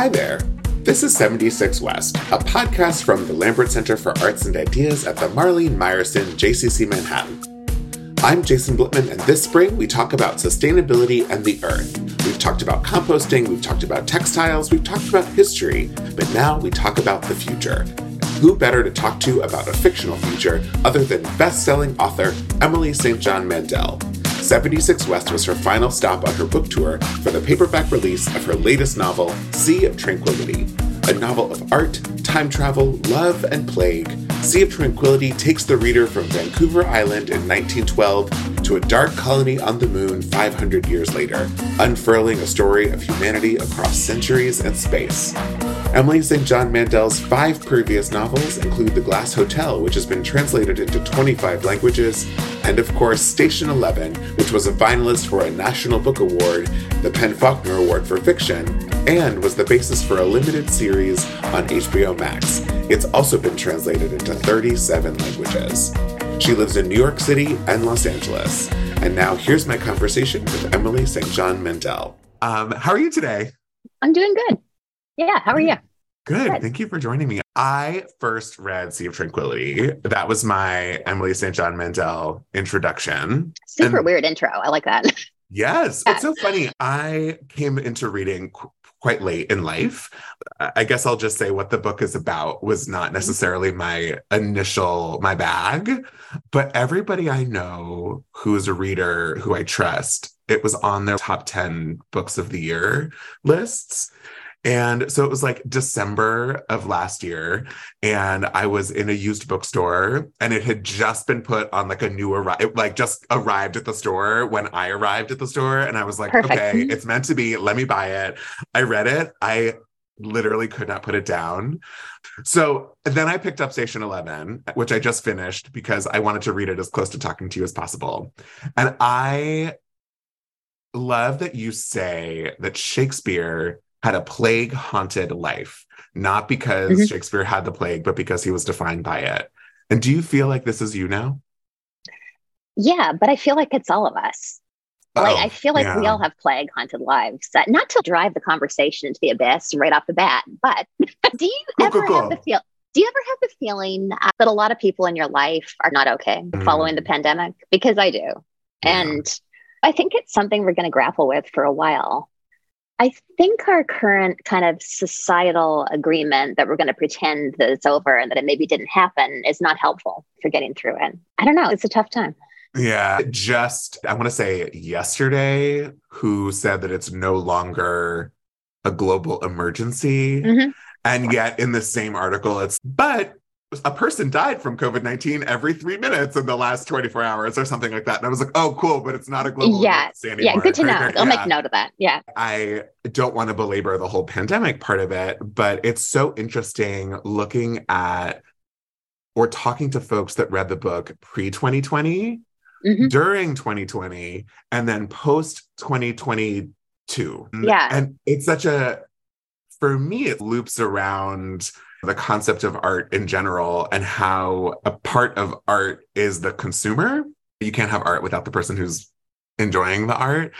Hi there. This is 76 West, a podcast from the Lambert Center for Arts and Ideas at the Marlene Meyerson JCC Manhattan. I'm Jason Blitman, and this spring we talk about sustainability and the earth. We've talked about composting, we've talked about textiles, we've talked about history, but now we talk about the future. Who better to talk to about a fictional future other than best selling author Emily St. John Mandel? 76 West was her final stop on her book tour for the paperback release of her latest novel, Sea of Tranquility. A novel of art, time travel, love, and plague, Sea of Tranquility takes the reader from Vancouver Island in 1912 to a dark colony on the moon 500 years later, unfurling a story of humanity across centuries and space. Emily St. John Mandel's five previous novels include The Glass Hotel, which has been translated into 25 languages, and of course, Station 11, which was a finalist for a National Book Award, the PEN/Faulkner Award for Fiction, and was the basis for a limited series on HBO Max. It's also been translated into 37 languages. She lives in New York City and Los Angeles. And now here's my conversation with Emily St. John Mandel. Um, how are you today? I'm doing good. Yeah, how are you? Good. Good. Thank you for joining me. I first read Sea of Tranquility. That was my Emily St. John Mandel introduction. Super and weird intro. I like that. Yes. It's so funny. I came into reading qu- quite late in life. I guess I'll just say what the book is about was not mm-hmm. necessarily my initial, my bag, but everybody I know who is a reader who I trust, it was on their top 10 books of the year lists. And so it was like December of last year, and I was in a used bookstore, and it had just been put on like a new arrive, like just arrived at the store when I arrived at the store, and I was like, Perfect. okay, mm-hmm. it's meant to be. Let me buy it. I read it. I literally could not put it down. So then I picked up Station 11, which I just finished because I wanted to read it as close to talking to you as possible. And I love that you say that Shakespeare had a plague haunted life, not because mm-hmm. Shakespeare had the plague, but because he was defined by it. And do you feel like this is you now? Yeah, but I feel like it's all of us. Oh, like I feel like yeah. we all have plague haunted lives. Uh, not to drive the conversation into the abyss right off the bat, but do you cool, ever cool, cool. have the feel? Do you ever have the feeling uh, that a lot of people in your life are not okay mm. following the pandemic? Because I do, yeah. and I think it's something we're going to grapple with for a while. I think our current kind of societal agreement that we're going to pretend that it's over and that it maybe didn't happen is not helpful for getting through it. I don't know. It's a tough time. Yeah. Just, I want to say yesterday, who said that it's no longer a global emergency. Mm-hmm. And yet in the same article, it's, but a person died from COVID 19 every three minutes in the last 24 hours or something like that. And I was like, oh, cool, but it's not a global yeah. Yeah, good to know. I'll yeah. make note of that. Yeah. I don't want to belabor the whole pandemic part of it, but it's so interesting looking at or talking to folks that read the book pre 2020, mm-hmm. during 2020, and then post 2022. Yeah. And it's such a, for me, it loops around the concept of art in general and how a part of art is the consumer. You can't have art without the person who's enjoying the art.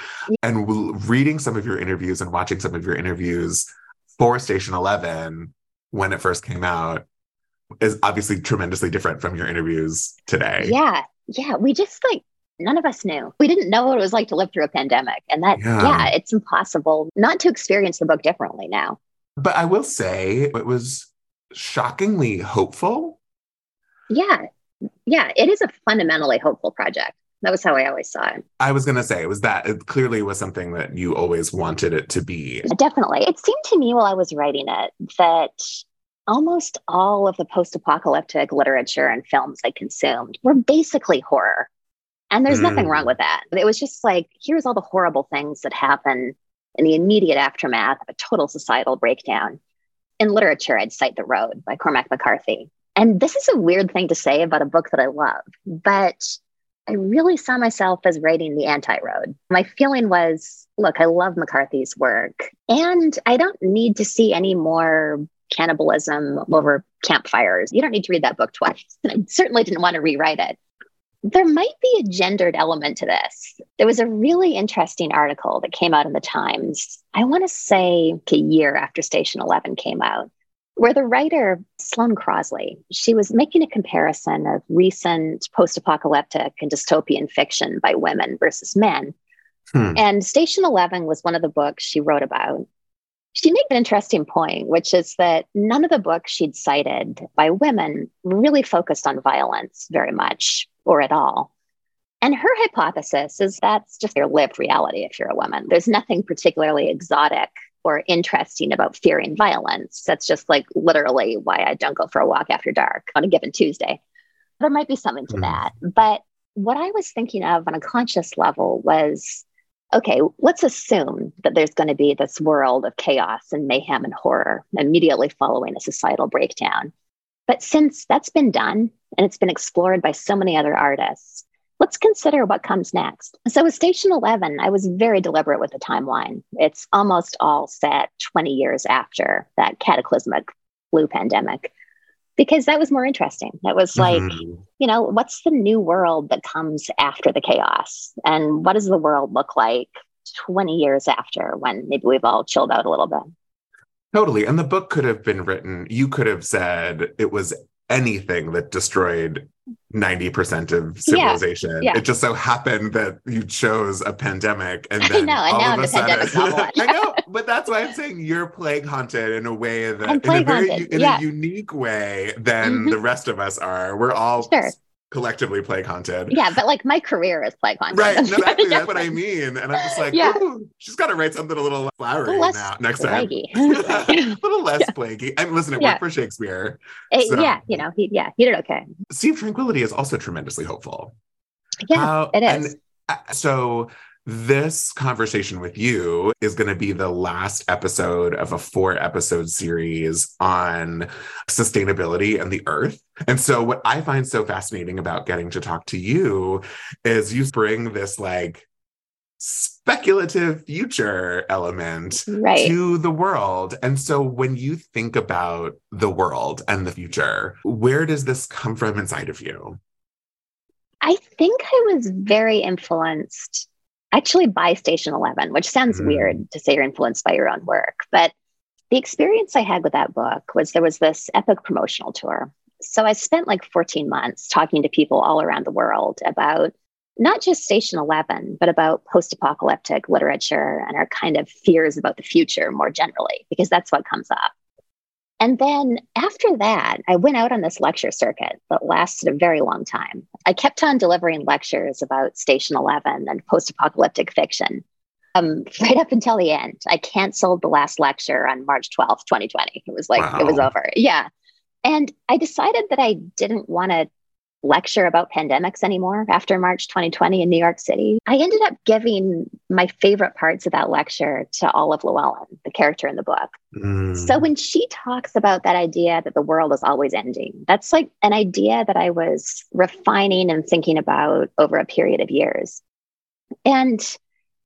And reading some of your interviews and watching some of your interviews for Station 11 when it first came out is obviously tremendously different from your interviews today. Yeah. Yeah. We just like, none of us knew. We didn't know what it was like to live through a pandemic. And that, yeah, yeah it's impossible not to experience the book differently now. But I will say it was shockingly hopeful. Yeah. Yeah. It is a fundamentally hopeful project. That was how I always saw it. I was going to say it was that it clearly was something that you always wanted it to be. Definitely. It seemed to me while I was writing it that almost all of the post apocalyptic literature and films I consumed were basically horror. And there's mm. nothing wrong mm. with that. It was just like, here's all the horrible things that happen in the immediate aftermath of a total societal breakdown in literature, I'd cite The Road by Cormac McCarthy. And this is a weird thing to say about a book that I love, but I really saw myself as writing the anti road. My feeling was look, I love McCarthy's work, and I don't need to see any more cannibalism over campfires. You don't need to read that book twice. I certainly didn't want to rewrite it. There might be a gendered element to this. There was a really interesting article that came out in the Times, I want to say a year after Station 11 came out, where the writer Sloane Crosley, she was making a comparison of recent post-apocalyptic and dystopian fiction by women versus men. Hmm. And Station 11 was one of the books she wrote about. She made an interesting point, which is that none of the books she'd cited by women really focused on violence very much or at all. And her hypothesis is that's just your lived reality if you're a woman. There's nothing particularly exotic or interesting about fearing violence. That's just like literally why I don't go for a walk after dark on a given Tuesday. There might be something to mm. that. But what I was thinking of on a conscious level was okay, let's assume that there's going to be this world of chaos and mayhem and horror immediately following a societal breakdown. But since that's been done and it's been explored by so many other artists, let's consider what comes next. So, with Station 11, I was very deliberate with the timeline. It's almost all set 20 years after that cataclysmic flu pandemic because that was more interesting. That was like, mm-hmm. you know, what's the new world that comes after the chaos? And what does the world look like 20 years after when maybe we've all chilled out a little bit? Totally. And the book could have been written, you could have said it was anything that destroyed 90% of civilization. Yeah, yeah. It just so happened that you chose a pandemic and then I know, and now I'm a sudden, pandemic I know, but that's why I'm saying you're plague haunted in a way that in a very in yeah. a unique way than mm-hmm. the rest of us are. We're all sure collectively play haunted. Yeah, but like my career is play haunted. Right, that's exactly. That's what I mean. And I'm just like, yeah. she's got to write something a little flowery less now next plaguey. time. a little less yeah. plaguey. I'm listening. Yeah. Work for Shakespeare. It, so. Yeah, you know, he yeah, he did okay. Sea of Tranquility is also tremendously hopeful. Yeah, uh, it is. And uh, so this conversation with you is going to be the last episode of a four episode series on sustainability and the earth. And so, what I find so fascinating about getting to talk to you is you bring this like speculative future element right. to the world. And so, when you think about the world and the future, where does this come from inside of you? I think I was very influenced actually by Station 11, which sounds mm. weird to say you're influenced by your own work. But the experience I had with that book was there was this epic promotional tour. So I spent like 14 months talking to people all around the world about not just Station 11, but about post apocalyptic literature and our kind of fears about the future more generally, because that's what comes up. And then after that, I went out on this lecture circuit that lasted a very long time. I kept on delivering lectures about Station 11 and post apocalyptic fiction um, right up until the end. I canceled the last lecture on March 12th, 2020. It was like, wow. it was over. Yeah. And I decided that I didn't want to lecture about pandemics anymore after March 2020 in New York City. I ended up giving my favorite parts of that lecture to Olive Llewellyn, the character in the book. Mm. So when she talks about that idea that the world is always ending, that's like an idea that I was refining and thinking about over a period of years. And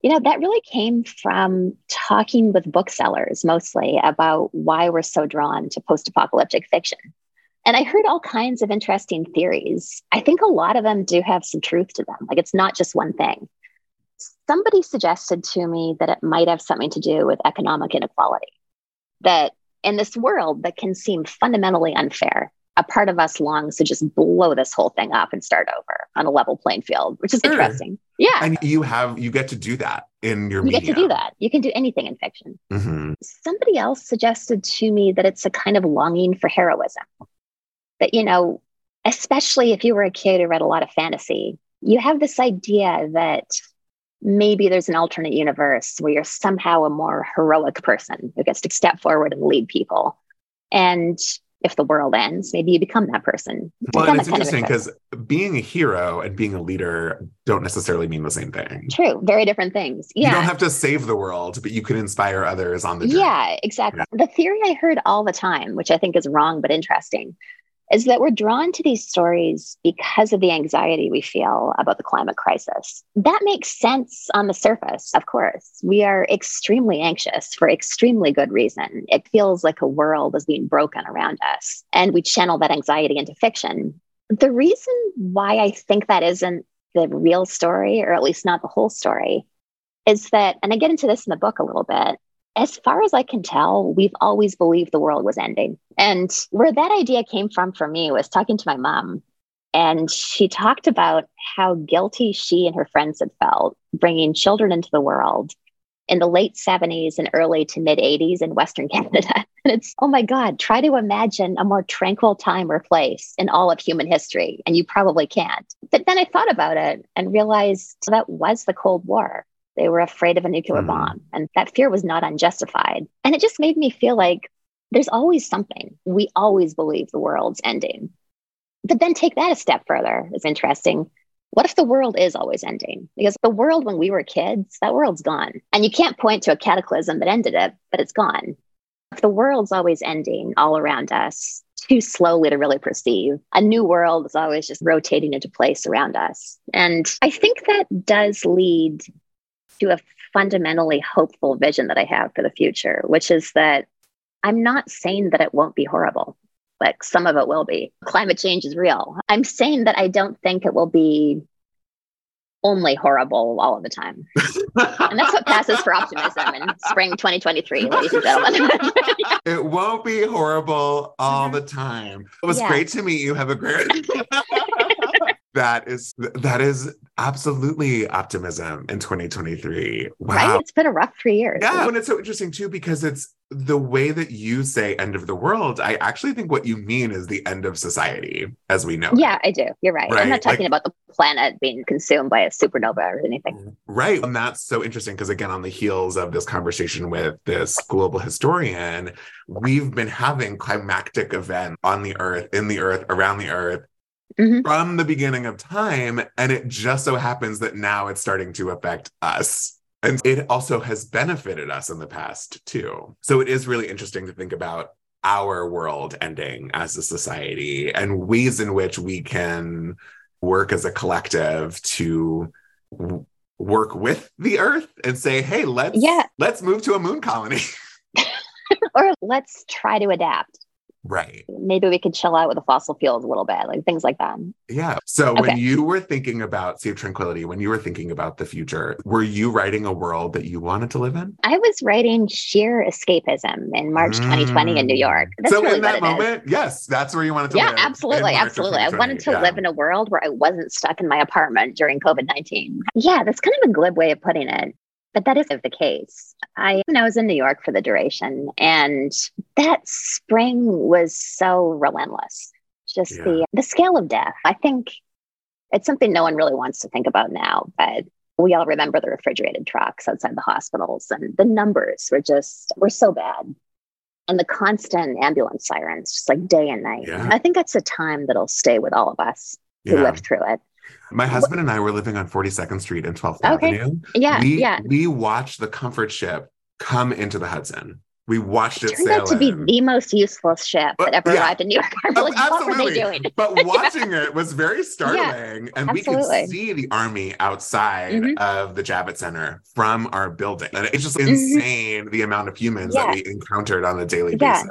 you know, that really came from talking with booksellers mostly about why we're so drawn to post apocalyptic fiction. And I heard all kinds of interesting theories. I think a lot of them do have some truth to them. Like it's not just one thing. Somebody suggested to me that it might have something to do with economic inequality. That in this world that can seem fundamentally unfair, a part of us longs to just blow this whole thing up and start over on a level playing field, which is sure. interesting. Yeah. And you have, you get to do that in your You media. get to do that. You can do anything in fiction. Mm-hmm. Somebody else suggested to me that it's a kind of longing for heroism that, you know, especially if you were a kid who read a lot of fantasy, you have this idea that maybe there's an alternate universe where you're somehow a more heroic person who gets to step forward and lead people. And if the world ends, maybe you become that person. Well, and it's interesting because being a hero and being a leader don't necessarily mean the same thing. True, very different things. Yeah. You don't have to save the world, but you can inspire others on the journey. Yeah, exactly. Yeah. The theory I heard all the time, which I think is wrong but interesting, is that we're drawn to these stories because of the anxiety we feel about the climate crisis. That makes sense on the surface, of course. We are extremely anxious for extremely good reason. It feels like a world is being broken around us, and we channel that anxiety into fiction. The reason why I think that isn't the real story, or at least not the whole story, is that, and I get into this in the book a little bit, as far as I can tell, we've always believed the world was ending. And where that idea came from for me was talking to my mom. And she talked about how guilty she and her friends had felt bringing children into the world in the late 70s and early to mid 80s in Western Canada. And it's, oh my God, try to imagine a more tranquil time or place in all of human history. And you probably can't. But then I thought about it and realized that was the Cold War. They were afraid of a nuclear mm. bomb, and that fear was not unjustified. And it just made me feel like there's always something. We always believe the world's ending. But then take that a step further. It's interesting. What if the world is always ending? Because the world when we were kids, that world's gone. And you can't point to a cataclysm that ended it, but it's gone. If the world's always ending all around us, too slowly to really perceive. A new world is always just rotating into place around us. And I think that does lead to a fundamentally hopeful vision that I have for the future, which is that I'm not saying that it won't be horrible. Like some of it will be. Climate change is real. I'm saying that I don't think it will be only horrible all of the time. and that's what passes for optimism in spring 2023, ladies and gentlemen. it won't be horrible all the time. It was yeah. great to meet you. Have a great that is that is absolutely optimism in 2023 wow right? it's been a rough three years yeah and it's so interesting too because it's the way that you say end of the world i actually think what you mean is the end of society as we know yeah it. i do you're right, right? i'm not talking like, about the planet being consumed by a supernova or anything right and that's so interesting because again on the heels of this conversation with this global historian we've been having climactic events on the earth in the earth around the earth mm-hmm. from the beginning of time. And it just so happens that now it's starting to affect us. And it also has benefited us in the past too. So it is really interesting to think about our world ending as a society and ways in which we can work as a collective to w- work with the earth and say hey let's yeah. let's move to a moon colony or let's try to adapt Right. Maybe we could chill out with the fossil fuels a little bit, like things like that. Yeah. So okay. when you were thinking about Sea of Tranquility, when you were thinking about the future, were you writing a world that you wanted to live in? I was writing sheer escapism in March mm. 2020 in New York. That's so really in that moment, is. yes, that's where you wanted to yeah, live. Yeah, absolutely. Absolutely. I wanted to yeah. live in a world where I wasn't stuck in my apartment during COVID 19. Yeah, that's kind of a glib way of putting it. But that isn't the case. I, I was in New York for the duration, and that spring was so relentless. Just yeah. the the scale of death. I think it's something no one really wants to think about now, but we all remember the refrigerated trucks outside the hospitals, and the numbers were just were so bad, and the constant ambulance sirens, just like day and night. Yeah. I think that's a time that'll stay with all of us who yeah. lived through it. My husband and I were living on 42nd Street and 12th okay. Avenue. Yeah. We, yeah. We watched the comfort ship come into the Hudson. We watched it, it turned out to in. be the most useless ship but, that ever yeah. arrived in New York. Like, absolutely. what were they doing? but watching yeah. it was very startling. and absolutely. we could see the army outside mm-hmm. of the Javits Center from our building. And it's just mm-hmm. insane the amount of humans that we encountered on a daily basis.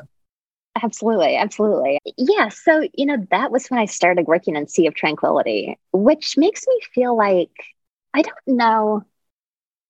Absolutely. Absolutely. Yeah. So, you know, that was when I started working on Sea of Tranquility, which makes me feel like I don't know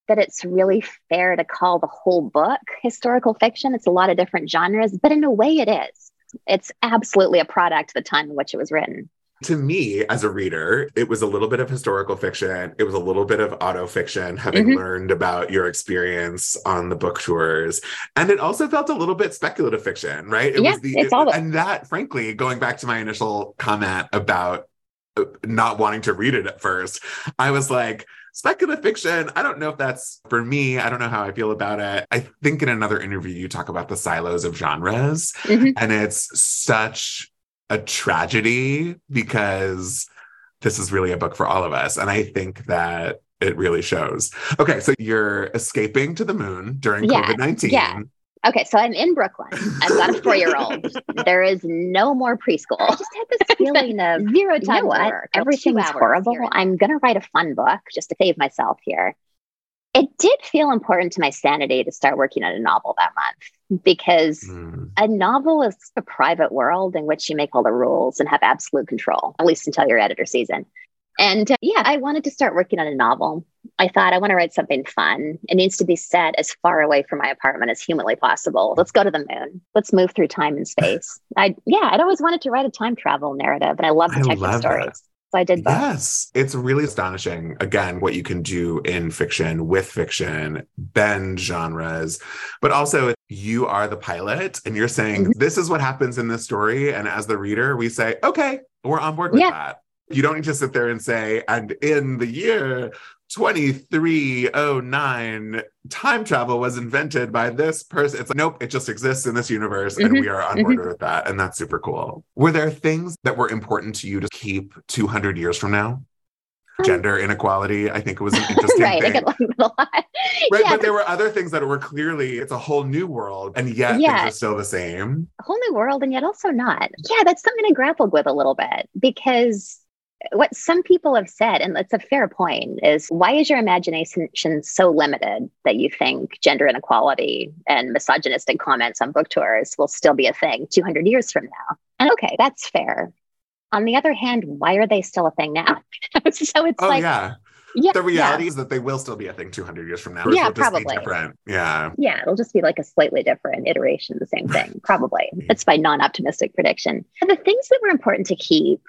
that it's really fair to call the whole book historical fiction. It's a lot of different genres, but in a way it is. It's absolutely a product of the time in which it was written to me as a reader, it was a little bit of historical fiction. It was a little bit of auto fiction, having mm-hmm. learned about your experience on the book tours. And it also felt a little bit speculative fiction, right? It yeah, was the, it's it, all and that, frankly, going back to my initial comment about uh, not wanting to read it at first, I was like, speculative fiction. I don't know if that's for me. I don't know how I feel about it. I think in another interview, you talk about the silos of genres, mm-hmm. and it's such a tragedy because this is really a book for all of us. And I think that it really shows. Okay, so you're escaping to the moon during yeah, COVID 19. Yeah. Okay, so I'm in Brooklyn. I've got a four year old. there is no more preschool. I just had this feeling of zero time you know what? Everything's horrible. I'm going to write a fun book just to save myself here. It did feel important to my sanity to start working on a novel that month because mm. a novel is a private world in which you make all the rules and have absolute control, at least until your editor season. And uh, yeah, I wanted to start working on a novel. I thought I want to write something fun. It needs to be set as far away from my apartment as humanly possible. Let's go to the moon. Let's move through time and space. I yeah, I'd always wanted to write a time travel narrative, and I love detective love stories. That. So I did both. Yes, it's really astonishing. Again, what you can do in fiction with fiction, bend genres, but also you are the pilot, and you're saying mm-hmm. this is what happens in this story, and as the reader, we say, okay, we're on board with yeah. that. You don't need to sit there and say, and in the year 2309, time travel was invented by this person. It's like, nope, it just exists in this universe and mm-hmm. we are on board mm-hmm. with that. And that's super cool. Were there things that were important to you to keep 200 years from now? Um, Gender inequality, I think it was an interesting right, thing. right, yeah, but there were other things that were clearly it's a whole new world, and yet yeah, things are still the same. A whole new world, and yet also not. Yeah, that's something I grappled with a little bit because what some people have said, and it's a fair point, is why is your imagination so limited that you think gender inequality and misogynistic comments on book tours will still be a thing 200 years from now? And okay, that's fair. On the other hand, why are they still a thing now? so it's oh, like, yeah. Yeah, the reality yeah. is that they will still be a thing 200 years from now. Yeah, probably. different. Yeah. Yeah, it'll just be like a slightly different iteration of the same thing, probably. That's my non optimistic prediction. And the things that were important to keep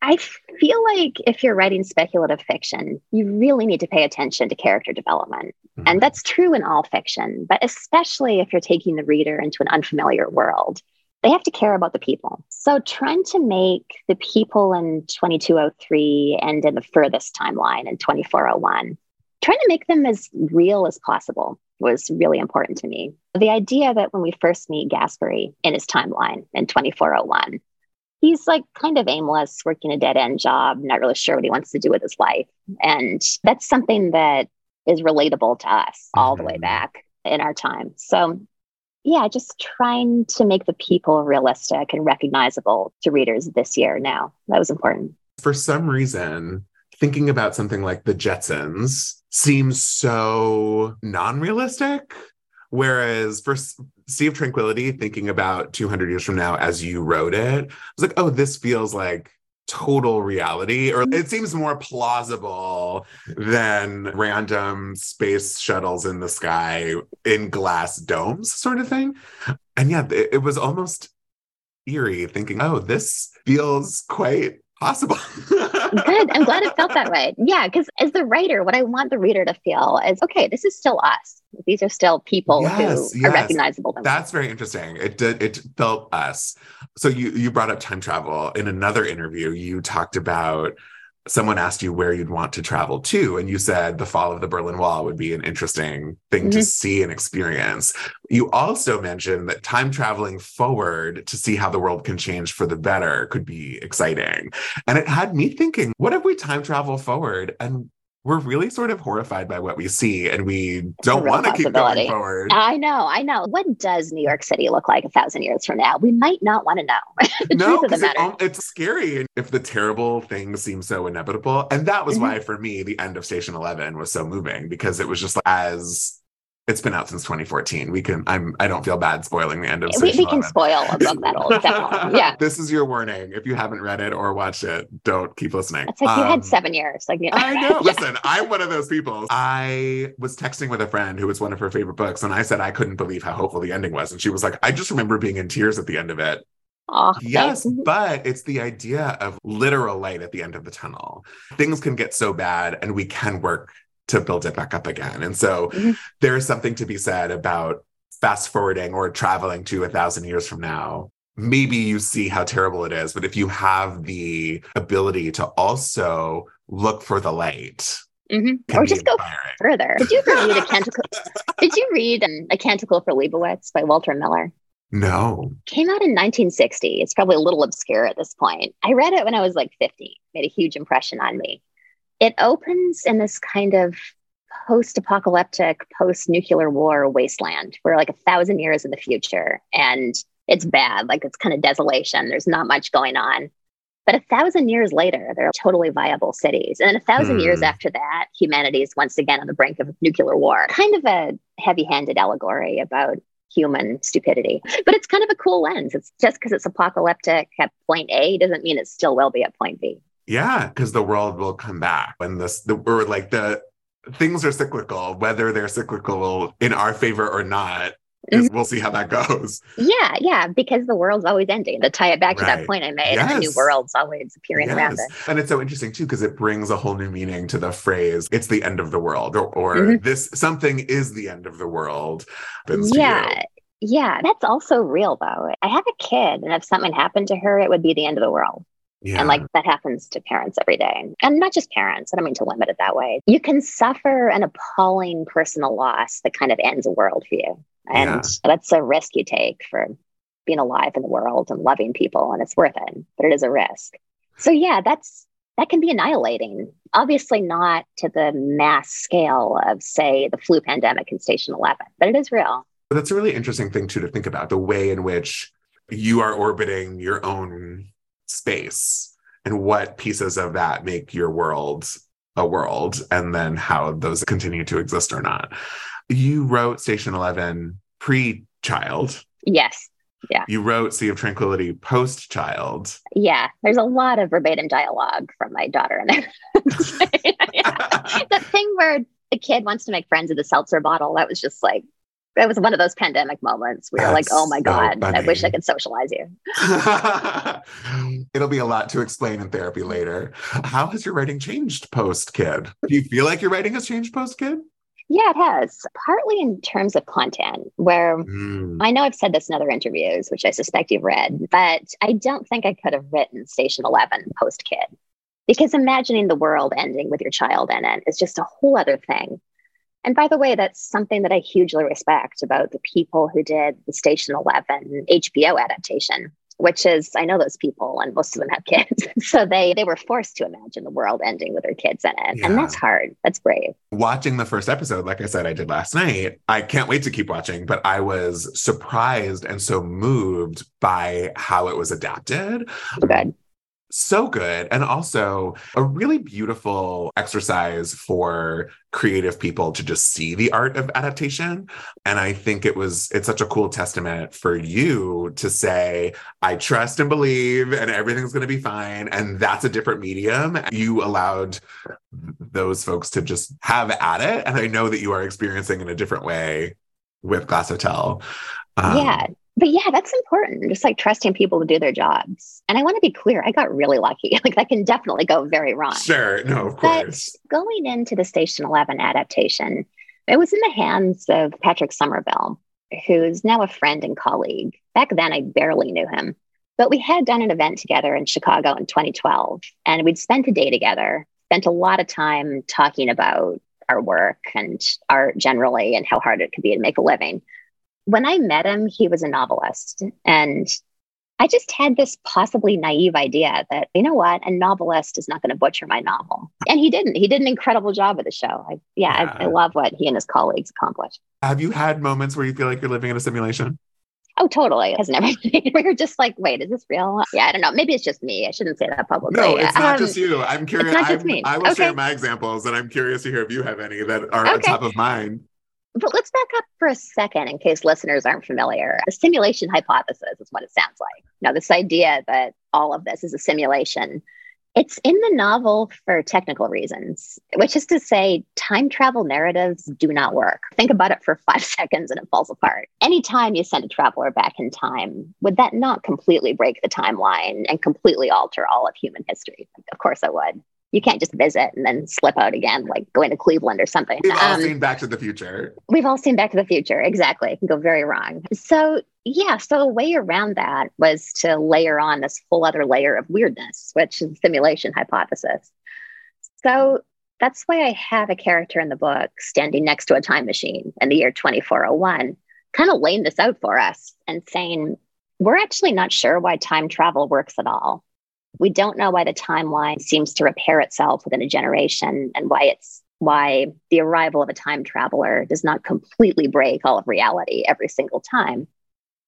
I feel like if you're writing speculative fiction, you really need to pay attention to character development. Mm-hmm. And that's true in all fiction, but especially if you're taking the reader into an unfamiliar world, they have to care about the people. So trying to make the people in 2203 and in the furthest timeline in 2401, trying to make them as real as possible was really important to me. The idea that when we first meet Gaspery in his timeline in 2401, he's like kind of aimless, working a dead end job, not really sure what he wants to do with his life. And that's something that is relatable to us all the way mm-hmm. back in our time. So, yeah, just trying to make the people realistic and recognizable to readers this year now. That was important. For some reason, thinking about something like the Jetsons seems so non realistic. Whereas for Sea of Tranquility, thinking about 200 years from now as you wrote it, I was like, oh, this feels like total reality, or it seems more plausible than random space shuttles in the sky in glass domes, sort of thing. And yeah, it, it was almost eerie thinking, oh, this feels quite possible. Good. I'm glad it felt that way. Yeah. Because as the writer, what I want the reader to feel is okay, this is still us. These are still people yes, who yes. are recognizable. That's very interesting. It did it felt us. So you you brought up time travel in another interview. You talked about someone asked you where you'd want to travel to, and you said the fall of the Berlin Wall would be an interesting thing mm-hmm. to see and experience. You also mentioned that time traveling forward to see how the world can change for the better could be exciting. And it had me thinking, what if we time travel forward and we're really sort of horrified by what we see and we don't want to keep going forward. I know, I know. What does New York City look like a thousand years from now? We might not want to know. no, it, it's scary if the terrible things seem so inevitable. And that was mm-hmm. why, for me, the end of Station 11 was so moving because it was just like, as it's been out since 2014. We can. I'm. I don't feel bad spoiling the end of. We, we can spoil a book that old. Definitely. Yeah. this is your warning. If you haven't read it or watched it, don't keep listening. It's like um, you had um, seven years. Like you know. I know. Listen, I'm one of those people. I was texting with a friend who was one of her favorite books, and I said I couldn't believe how hopeful the ending was, and she was like, I just remember being in tears at the end of it. Oh, yes, but it's the idea of literal light at the end of the tunnel. Things can get so bad, and we can work to build it back up again. And so mm-hmm. there is something to be said about fast forwarding or traveling to a thousand years from now. Maybe you see how terrible it is, but if you have the ability to also look for the light, mm-hmm. or just go further. Did you ever read a canticle? did you read um, a canticle for Leibowitz by Walter Miller? No. Came out in 1960. It's probably a little obscure at this point. I read it when I was like 50. Made a huge impression on me it opens in this kind of post-apocalyptic, post-nuclear war wasteland. We're like a thousand years in the future, and it's bad. Like it's kind of desolation. There's not much going on. But a thousand years later, they're totally viable cities. And then a thousand hmm. years after that, humanity is once again on the brink of nuclear war. Kind of a heavy handed allegory about human stupidity. But it's kind of a cool lens. It's just because it's apocalyptic at point A doesn't mean it still will be at point B. Yeah, because the world will come back when this the or like the things are cyclical, whether they're cyclical in our favor or not. Mm-hmm. We'll see how that goes. Yeah, yeah, because the world's always ending. To tie it back to that point I made, yes. a new world's always appearing yes. around it. And it's so interesting too, because it brings a whole new meaning to the phrase, it's the end of the world, or, or mm-hmm. this something is the end of the world. Yeah. Yeah, that's also real though. I have a kid, and if something happened to her, it would be the end of the world. Yeah. And like that happens to parents every day. And not just parents, I don't mean to limit it that way. You can suffer an appalling personal loss that kind of ends a world for you. And yeah. that's a risk you take for being alive in the world and loving people. And it's worth it, but it is a risk. So, yeah, that's that can be annihilating. Obviously, not to the mass scale of, say, the flu pandemic in Station 11, but it is real. That's a really interesting thing, too, to think about the way in which you are orbiting your own space and what pieces of that make your world a world and then how those continue to exist or not. You wrote Station 11 pre child. Yes. Yeah. You wrote Sea of Tranquility post child. Yeah. There's a lot of verbatim dialogue from my daughter and yeah. That thing where the kid wants to make friends with a seltzer bottle, that was just like that was one of those pandemic moments where you're like, oh my so God, funny. I wish I could socialize you. It'll be a lot to explain in therapy later. How has your writing changed post kid? Do you feel like your writing has changed post kid? Yeah, it has. Partly in terms of content, where mm. I know I've said this in other interviews, which I suspect you've read, but I don't think I could have written Station 11 post kid because imagining the world ending with your child in it is just a whole other thing. And by the way, that's something that I hugely respect about the people who did the Station 11 HBO adaptation, which is I know those people and most of them have kids. so they they were forced to imagine the world ending with their kids in it. Yeah. And that's hard. That's brave. Watching the first episode, like I said, I did last night. I can't wait to keep watching, but I was surprised and so moved by how it was adapted. Good so good and also a really beautiful exercise for creative people to just see the art of adaptation and i think it was it's such a cool testament for you to say i trust and believe and everything's going to be fine and that's a different medium. You allowed those folks to just have at it and i know that you are experiencing in a different way with glass hotel. Um, yeah but yeah, that's important. Just like trusting people to do their jobs. And I want to be clear, I got really lucky. Like that can definitely go very wrong. Sure. No, of course. But going into the Station 11 adaptation, it was in the hands of Patrick Somerville, who's now a friend and colleague. Back then, I barely knew him. But we had done an event together in Chicago in 2012, and we'd spent a day together, spent a lot of time talking about our work and art generally and how hard it could be to make a living when I met him, he was a novelist. And I just had this possibly naive idea that, you know what, a novelist is not going to butcher my novel. And he didn't. He did an incredible job with the show. I, yeah, yeah. I, I love what he and his colleagues accomplished. Have you had moments where you feel like you're living in a simulation? Oh, totally. It has never been. We're just like, wait, is this real? Yeah, I don't know. Maybe it's just me. I shouldn't say that publicly. No, it's not um, just you. I'm curious. It's not just me. I will okay. share my examples, and I'm curious to hear if you have any that are okay. on top of mind. But let's back up for a second in case listeners aren't familiar. The simulation hypothesis is what it sounds like. Now, this idea that all of this is a simulation, it's in the novel for technical reasons, which is to say, time travel narratives do not work. Think about it for five seconds and it falls apart. Anytime you send a traveler back in time, would that not completely break the timeline and completely alter all of human history? Of course, it would you can't just visit and then slip out again, like going to Cleveland or something. We've all um, seen Back to the Future. We've all seen Back to the Future. Exactly. It can go very wrong. So, yeah, so a way around that was to layer on this whole other layer of weirdness, which is simulation hypothesis. So, that's why I have a character in the book standing next to a time machine in the year 2401, kind of laying this out for us and saying, we're actually not sure why time travel works at all we don't know why the timeline seems to repair itself within a generation and why it's why the arrival of a time traveler does not completely break all of reality every single time.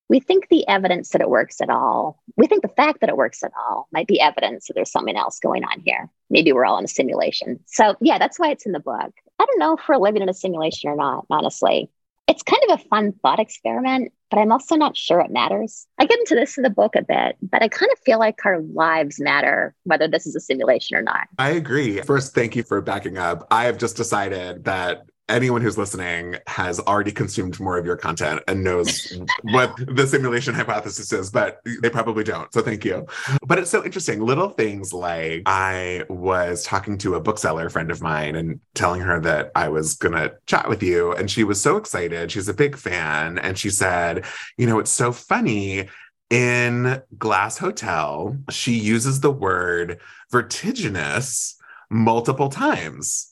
we think the evidence that it works at all, we think the fact that it works at all might be evidence that there's something else going on here. Maybe we're all in a simulation. So, yeah, that's why it's in the book. I don't know if we're living in a simulation or not, honestly. It's kind of a fun thought experiment, but I'm also not sure it matters. I get into this in the book a bit, but I kind of feel like our lives matter, whether this is a simulation or not. I agree. First, thank you for backing up. I have just decided that anyone who's listening has already consumed more of your content and knows what the simulation hypothesis is, but they probably don't. So thank you. But it's so interesting. Little things like I was talking to a bookseller friend of mine and telling her that I was going to chat with you. And she was so excited. She's a big fan. And she said, You know, it's so funny. In Glass Hotel, she uses the word vertiginous multiple times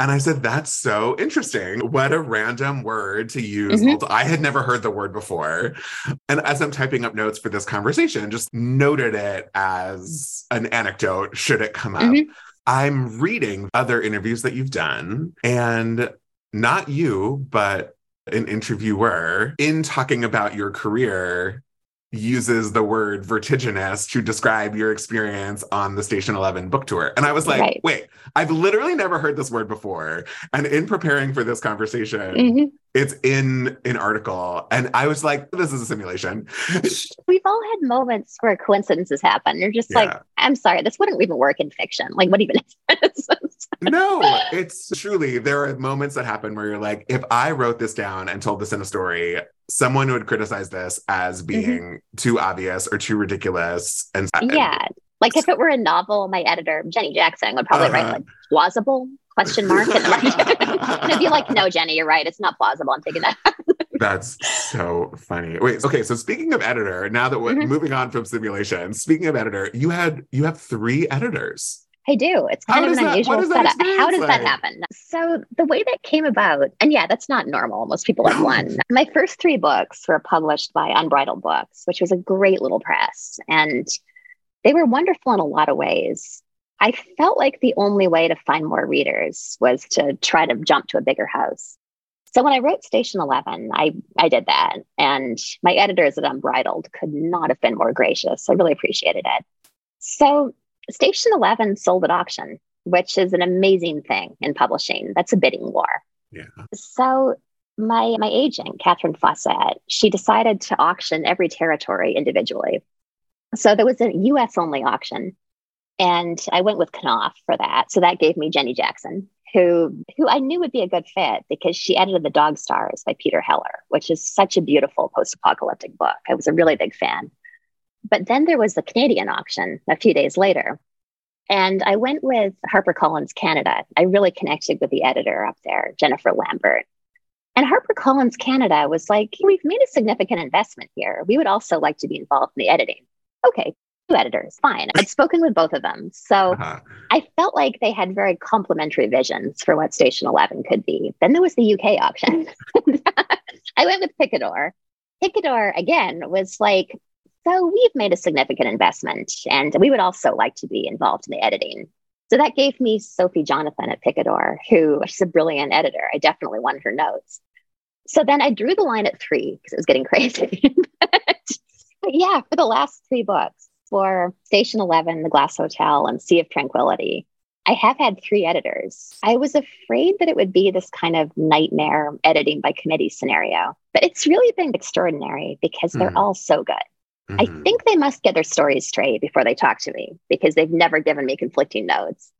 and I said, that's so interesting. What a random word to use. Mm-hmm. I had never heard the word before. And as I'm typing up notes for this conversation, just noted it as an anecdote should it come up. Mm-hmm. I'm reading other interviews that you've done, and not you, but an interviewer in talking about your career uses the word vertiginous to describe your experience on the Station 11 book tour. And I was like, right. wait, I've literally never heard this word before. And in preparing for this conversation, mm-hmm. It's in an article. And I was like, this is a simulation. We've all had moments where coincidences happen. You're just yeah. like, I'm sorry, this wouldn't even work in fiction. Like, what even is this? no, it's truly, there are moments that happen where you're like, if I wrote this down and told this in a story, someone would criticize this as mm-hmm. being mm-hmm. too obvious or too ridiculous. And yeah, like if it were a novel, my editor Jenny Jackson would probably uh-huh. write like plausible question mark and it'd be like, no, Jenny, you're right. It's not plausible. I'm taking that. That's so funny. Wait, okay. So speaking of editor, now that we're mm-hmm. moving on from simulation, speaking of editor, you had you have three editors. I do. It's kind How of an that, unusual setup. How does like? that happen? So the way that came about, and yeah, that's not normal. Most people have one. My first three books were published by Unbridled Books, which was a great little press. And they were wonderful in a lot of ways. I felt like the only way to find more readers was to try to jump to a bigger house. So when I wrote Station 11, I, I did that. And my editors at Unbridled could not have been more gracious. I really appreciated it. So Station 11 sold at auction, which is an amazing thing in publishing. That's a bidding war. Yeah. So my my agent, Katherine Fausset, she decided to auction every territory individually. So there was a US only auction. And I went with Knopf for that. So that gave me Jenny Jackson, who who I knew would be a good fit because she edited The Dog Stars by Peter Heller, which is such a beautiful post-apocalyptic book. I was a really big fan. But then there was the Canadian auction a few days later. And I went with HarperCollins Canada. I really connected with the editor up there, Jennifer Lambert. And HarperCollins Canada was like, we've made a significant investment here. We would also like to be involved in the editing. Okay, editors, fine. I'd spoken with both of them. So uh-huh. I felt like they had very complementary visions for what Station 11 could be. Then there was the UK option. I went with Picador. Picador, again, was like, so we've made a significant investment and we would also like to be involved in the editing. So that gave me Sophie Jonathan at Picador, who she's a brilliant editor. I definitely wanted her notes. So then I drew the line at three because it was getting crazy. but yeah, for the last three books, for Station 11, The Glass Hotel, and Sea of Tranquility, I have had three editors. I was afraid that it would be this kind of nightmare editing by committee scenario, but it's really been extraordinary because they're mm. all so good. Mm-hmm. I think they must get their stories straight before they talk to me because they've never given me conflicting notes.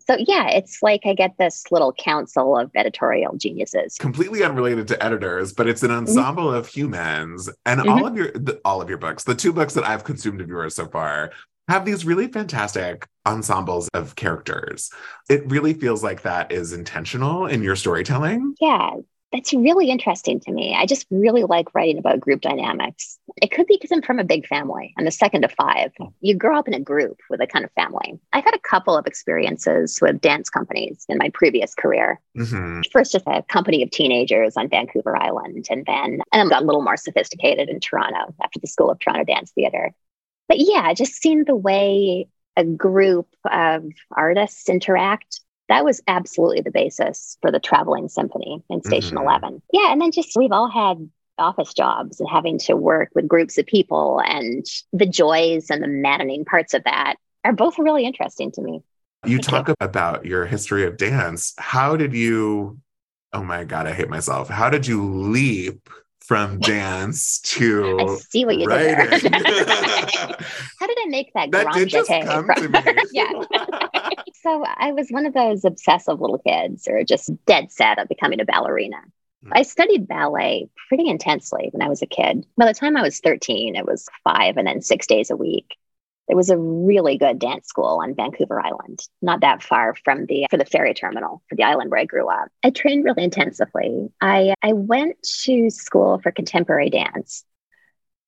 So yeah, it's like I get this little council of editorial geniuses. Completely unrelated to editors, but it's an mm-hmm. ensemble mm-hmm. of humans. And mm-hmm. all of your the, all of your books, the two books that I've consumed of yours so far, have these really fantastic ensembles of characters. It really feels like that is intentional in your storytelling. Yeah, that's really interesting to me. I just really like writing about group dynamics. It could be because I'm from a big family. I'm the second of five. You grow up in a group with a kind of family. I've had a couple of experiences with dance companies in my previous career. Mm-hmm. First, just a company of teenagers on Vancouver Island, and then and I got a little more sophisticated in Toronto after the School of Toronto Dance Theatre. But yeah, just seeing the way a group of artists interact that was absolutely the basis for the traveling symphony in Station mm-hmm. 11. Yeah. And then just we've all had office jobs and having to work with groups of people and the joys and the maddening parts of that are both really interesting to me. You Thank talk you. about your history of dance. How did you, oh my God, I hate myself. How did you leap from dance to I see what you writing. did. How did I make that? That did just come from... to me. yeah. so I was one of those obsessive little kids, or just dead set of becoming a ballerina. Hmm. I studied ballet pretty intensely when I was a kid. By the time I was 13, it was five and then six days a week. There was a really good dance school on Vancouver Island, not that far from the for the ferry terminal for the island where I grew up. I trained really intensively. I I went to school for contemporary dance.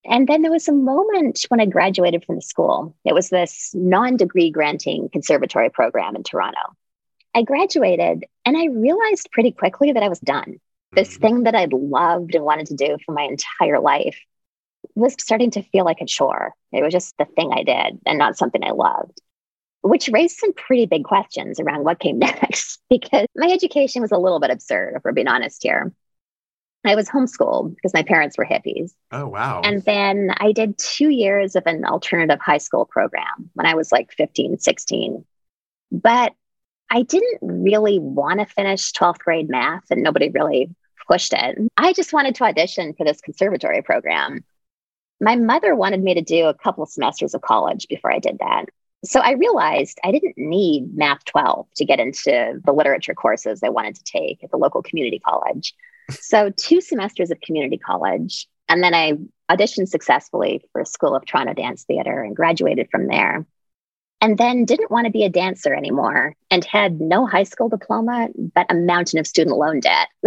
And then there was a moment when I graduated from the school. It was this non-degree granting conservatory program in Toronto. I graduated and I realized pretty quickly that I was done. This mm-hmm. thing that I'd loved and wanted to do for my entire life was starting to feel like a chore. It was just the thing I did and not something I loved, which raised some pretty big questions around what came next because my education was a little bit absurd, if we're being honest here. I was homeschooled because my parents were hippies. Oh, wow. And then I did two years of an alternative high school program when I was like 15, 16. But I didn't really want to finish 12th grade math, and nobody really pushed it. I just wanted to audition for this conservatory program my mother wanted me to do a couple of semesters of college before I did that. So I realized I didn't need Math 12 to get into the literature courses I wanted to take at the local community college. So, two semesters of community college. And then I auditioned successfully for School of Toronto Dance Theatre and graduated from there. And then didn't want to be a dancer anymore and had no high school diploma, but a mountain of student loan debt.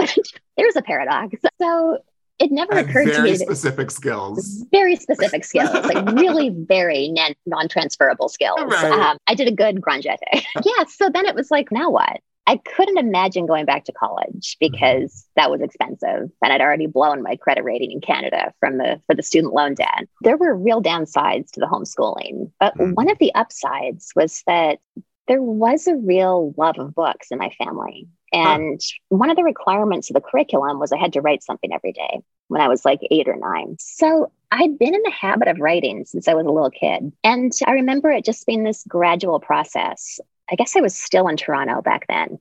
There's a paradox. So it never and occurred to me. Very specific skills. Very specific skills, like really very non transferable skills. Right. Um, I did a good jeté. yeah. So then it was like, now what? I couldn't imagine going back to college mm-hmm. because mm-hmm. that was expensive, and I'd already blown my credit rating in Canada from the for the student loan debt. There were real downsides to the homeschooling, but mm-hmm. one of the upsides was that there was a real love of books in my family. And huh. one of the requirements of the curriculum was I had to write something every day when I was like eight or nine. So I'd been in the habit of writing since I was a little kid. And I remember it just being this gradual process. I guess I was still in Toronto back then.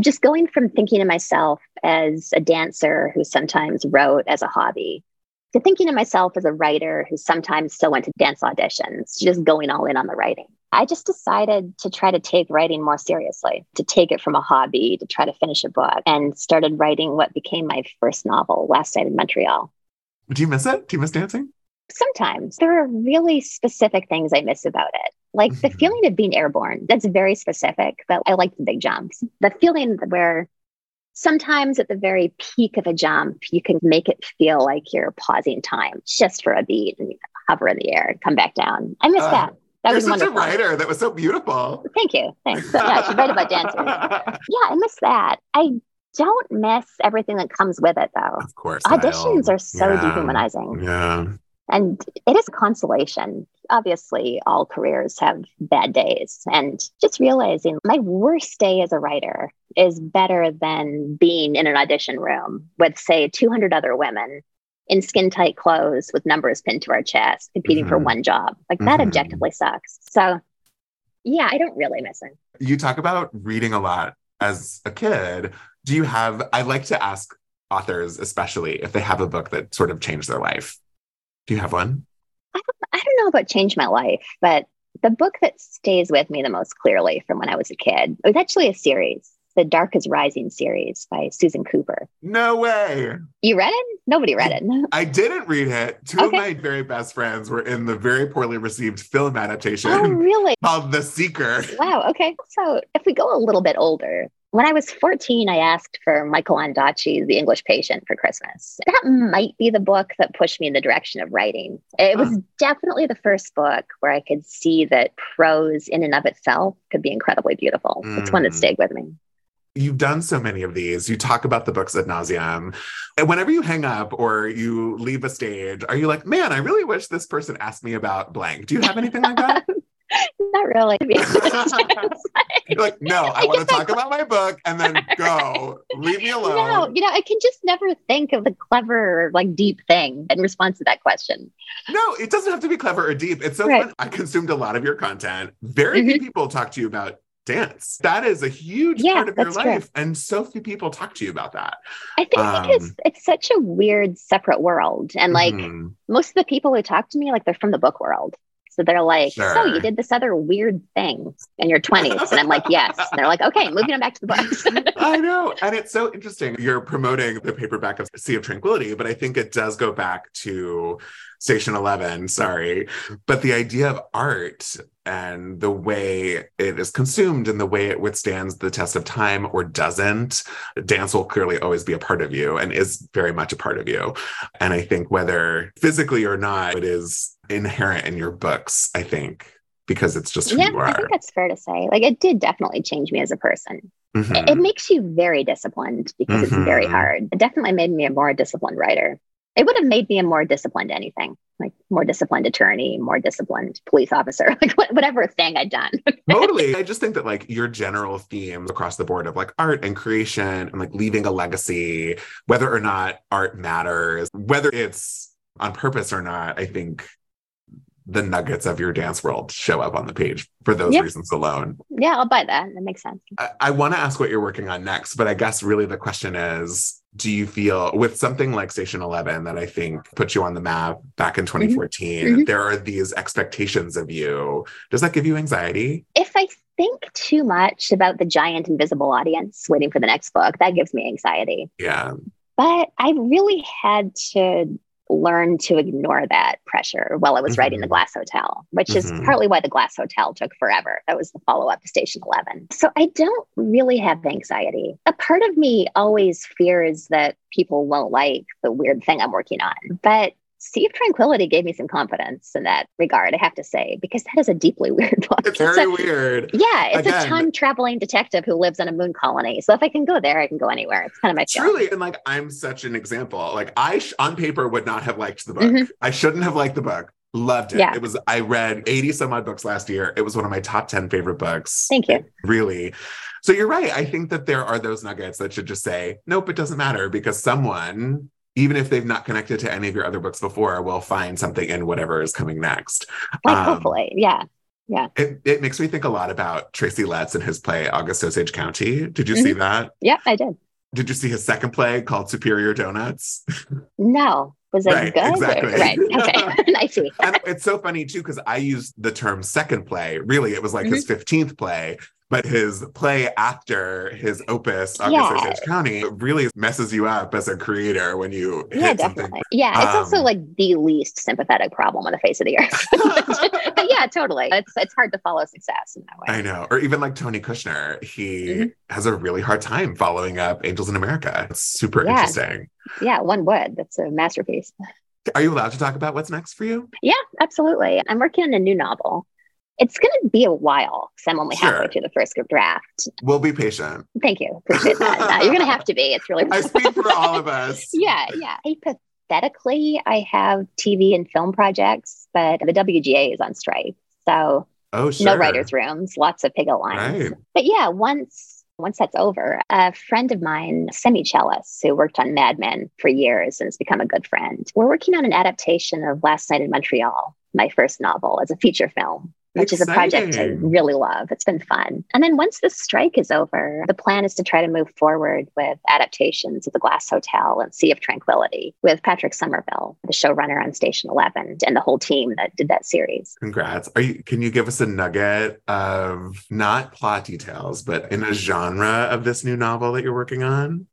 Just going from thinking of myself as a dancer who sometimes wrote as a hobby to thinking of myself as a writer who sometimes still went to dance auditions, just going all in on the writing. I just decided to try to take writing more seriously, to take it from a hobby, to try to finish a book, and started writing what became my first novel, Last Night in Montreal. Do you miss it? Do you miss dancing? Sometimes there are really specific things I miss about it. Like the feeling of being airborne, that's very specific, but I like the big jumps. The feeling where sometimes at the very peak of a jump, you can make it feel like you're pausing time just for a beat and hover in the air and come back down. I miss uh, that. That You're was such wonderful. a writer. That was so beautiful. Thank you. Thanks. yeah, she write about dancers. Yeah, I miss that. I don't miss everything that comes with it, though. Of course. Auditions are so yeah. dehumanizing. Yeah. And it is consolation. Obviously, all careers have bad days. And just realizing my worst day as a writer is better than being in an audition room with, say, 200 other women in skin tight clothes with numbers pinned to our chest, competing mm-hmm. for one job. Like that mm-hmm. objectively sucks. So, yeah, I don't really miss it. You talk about reading a lot as a kid. Do you have, I like to ask authors, especially if they have a book that sort of changed their life. Do you have one? I don't, I don't know about change my life, but the book that stays with me the most clearly from when I was a kid it was actually a series the Dark is Rising series by Susan Cooper. No way. You read it? Nobody read it. I didn't read it. Two okay. of my very best friends were in the very poorly received film adaptation. Oh, really? Called The Seeker. Wow. Okay. So if we go a little bit older, when I was 14, I asked for Michael Ondaatje's The English Patient for Christmas. That might be the book that pushed me in the direction of writing. It was definitely the first book where I could see that prose in and of itself could be incredibly beautiful. Mm. It's one that mm. stayed with me you've done so many of these. You talk about the books ad nauseum. And whenever you hang up or you leave a stage, are you like, man, I really wish this person asked me about blank? Do you have anything like that? Not really. You're like, no, I want to talk about my book and then go. Leave me alone. No, you know, I can just never think of the clever, like deep thing in response to that question. No, it doesn't have to be clever or deep. It's so right. fun. I consumed a lot of your content. Very mm-hmm. few people talk to you about dance. That is a huge yeah, part of your life. True. And so few people talk to you about that. I think um, because it's such a weird, separate world. And like mm-hmm. most of the people who talk to me, like they're from the book world. So they're like, sure. so you did this other weird thing in your 20s. And I'm like, yes. And they're like, okay, moving on back to the books. I know. And it's so interesting. You're promoting the paperback of Sea of Tranquility, but I think it does go back to Station 11, sorry. But the idea of art and the way it is consumed and the way it withstands the test of time or doesn't, dance will clearly always be a part of you and is very much a part of you. And I think whether physically or not, it is inherent in your books, I think, because it's just who yeah, you are. I think that's fair to say. Like it did definitely change me as a person. Mm-hmm. It, it, makes you very disciplined because mm-hmm. it's very mm-hmm. hard. It definitely made me a more disciplined writer it would have made me a more disciplined anything like more disciplined attorney more disciplined police officer like whatever thing i'd done totally i just think that like your general themes across the board of like art and creation and like leaving a legacy whether or not art matters whether it's on purpose or not i think the nuggets of your dance world show up on the page for those yep. reasons alone. Yeah, I'll buy that. That makes sense. I, I want to ask what you're working on next, but I guess really the question is do you feel with something like Station 11 that I think put you on the map back in 2014, mm-hmm. mm-hmm. there are these expectations of you. Does that give you anxiety? If I think too much about the giant invisible audience waiting for the next book, that gives me anxiety. Yeah. But I really had to learn to ignore that pressure while I was mm-hmm. writing The Glass Hotel, which mm-hmm. is partly why The Glass Hotel took forever. That was the follow up to Station 11. So I don't really have anxiety. A part of me always fears that people won't like the weird thing I'm working on. But Sea of Tranquility gave me some confidence in that regard, I have to say, because that is a deeply weird book. It's very a, weird. Yeah, it's Again, a time traveling detective who lives on a moon colony. So if I can go there, I can go anywhere. It's kind of my truly. Feeling. And like, I'm such an example. Like, I sh- on paper would not have liked the book. Mm-hmm. I shouldn't have liked the book. Loved it. Yeah. It was, I read 80 some odd books last year. It was one of my top 10 favorite books. Thank you. Really. So you're right. I think that there are those nuggets that should just say, nope, it doesn't matter because someone even if they've not connected to any of your other books before, will find something in whatever is coming next. Like, um, hopefully, yeah. Yeah. It, it makes me think a lot about Tracy Letts and his play August Osage County. Did you mm-hmm. see that? Yeah, I did. Did you see his second play called Superior Donuts? No. Was it right, good? Exactly. Or, right. Okay. I see. and it's so funny too, because I used the term second play. Really, it was like mm-hmm. his 15th play but his play after his opus August yeah. Osage County really messes you up as a creator when you yeah definitely something. yeah it's um, also like the least sympathetic problem on the face of the earth. But yeah totally. It's it's hard to follow success in that way. I know. Or even like Tony Kushner he mm-hmm. has a really hard time following up Angels in America. It's super yeah. interesting. Yeah one would. That's a masterpiece. Are you allowed to talk about what's next for you? Yeah absolutely. I'm working on a new novel it's going to be a while because I'm only sure. halfway through the first draft. We'll be patient. Thank you. Appreciate that. no, you're going to have to be. It's really. I speak for all of us. yeah, yeah. Hypothetically, I have TV and film projects, but the WGA is on strike, so oh, sure. no writers' rooms, lots of picket lines. Right. But yeah, once once that's over, a friend of mine, Semi Chellas, who worked on Mad Men for years and has become a good friend, we're working on an adaptation of Last Night in Montreal, my first novel, as a feature film which Exciting. is a project I really love. It's been fun. And then once the strike is over, the plan is to try to move forward with adaptations of The Glass Hotel and Sea of Tranquility with Patrick Somerville, the showrunner on Station 11, and the whole team that did that series. Congrats. Are you can you give us a nugget of not plot details, but in a genre of this new novel that you're working on?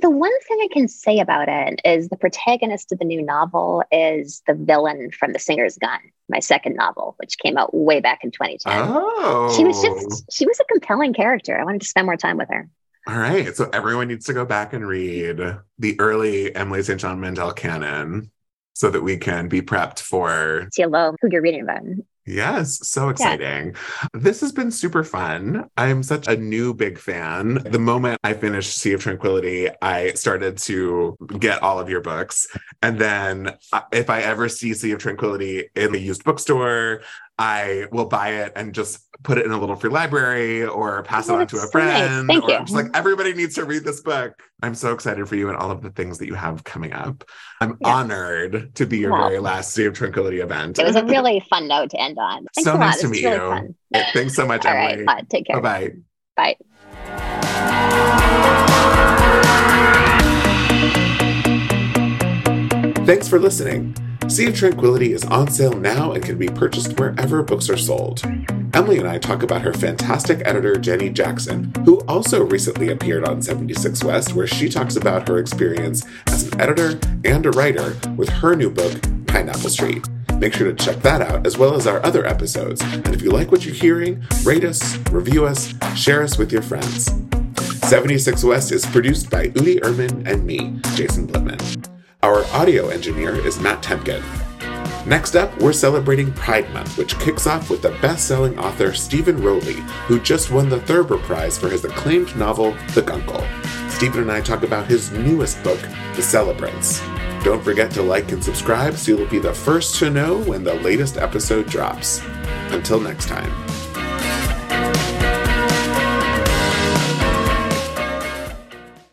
The one thing I can say about it is the protagonist of the new novel is the villain from The Singer's Gun, my second novel, which came out way back in 2010. Oh. She was just, oh. she was a compelling character. I wanted to spend more time with her. All right. So everyone needs to go back and read the early Emily St. John Mandel canon so that we can be prepped for. CLO, who you're reading about. Yes, so exciting. Yeah. This has been super fun. I'm such a new big fan. The moment I finished Sea of Tranquility, I started to get all of your books. And then uh, if I ever see Sea of Tranquility in a used bookstore, I will buy it and just put it in a little free library or pass Oh, it on to a that's so nice. friend. Thank or you. I'm just like, everybody needs to read this book. I'm so excited for you and all of the things that you have coming up. I'm Yes. honored to be your Well, very last Sea of Tranquility event. It was a really fun note to end on. Thanks so a lot. nice to meet was you. fun. Thanks so much, All right. Emily. bye. Take care. Bye bye. Bye. Thanks for listening. Sea of Tranquility is on sale now and can be purchased wherever books are sold. Emily and I talk about her fantastic editor, Jenny Jackson, who also recently appeared on 76 West, where she talks about her experience as an editor and a writer with her new book, Pineapple Street. Make sure to check that out, as well as our other episodes. And if you like what you're hearing, rate us, review us, share us with your friends. 76 West is produced by Udi Erman and me, Jason Blitman. Our audio engineer is Matt Temkin. Next up, we're celebrating Pride Month, which kicks off with the best selling author Steven Rowley, who just won the Thurber Prize for his acclaimed novel, The Guncle. Steven and I talk about his newest book, The Celebrants. Don't forget to like and subscribe so you'll be the first to know when the latest episode drops. Until next time.